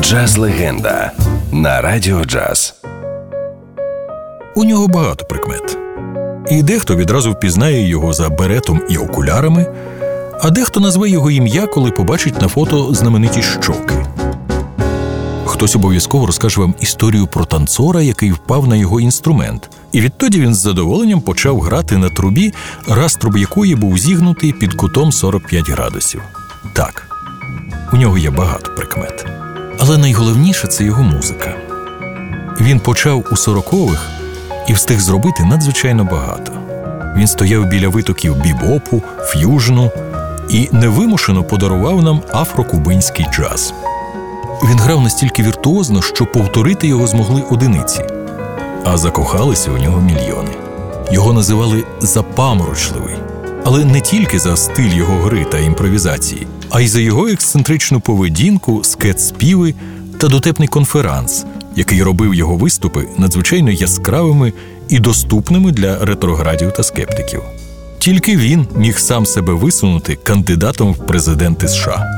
Джаз легенда на радіо джаз. У нього багато прикмет. І дехто відразу впізнає його за беретом і окулярами, а дехто назве його ім'я, коли побачить на фото знамениті щоки. Хтось обов'язково розкаже вам історію про танцора, який впав на його інструмент, і відтоді він з задоволенням почав грати на трубі, раструб якої був зігнутий під кутом 45 градусів. Так, у нього є багато прикмет. Але найголовніше це його музика. Він почав у сорокових і встиг зробити надзвичайно багато. Він стояв біля витоків бібопу, ф'южну і невимушено подарував нам афрокубинський джаз. Він грав настільки віртуозно, що повторити його змогли одиниці, а закохалися у нього мільйони. Його називали запаморочливий, але не тільки за стиль його гри та імпровізації, а й за його ексцентричну поведінку, скет-співи та дотепний конферанс, який робив його виступи надзвичайно яскравими і доступними для ретроградів та скептиків. Тільки він міг сам себе висунути кандидатом в президенти США.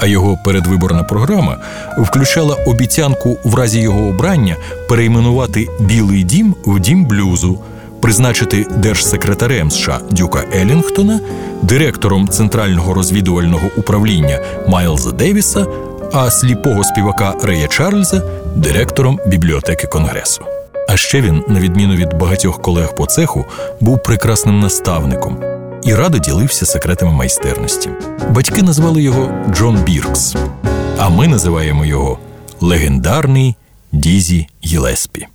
А його передвиборна програма включала обіцянку в разі його обрання перейменувати Білий дім в дім блюзу, призначити держсекретарем США Дюка Елінгтона, директором центрального розвідувального управління Майлза Девіса, а сліпого співака Рея Чарльза директором бібліотеки Конгресу. А ще він, на відміну від багатьох колег по цеху, був прекрасним наставником і радо ділився секретами майстерності. Батьки назвали його Джон Біркс, а ми називаємо його легендарний Дізі Єлеспі.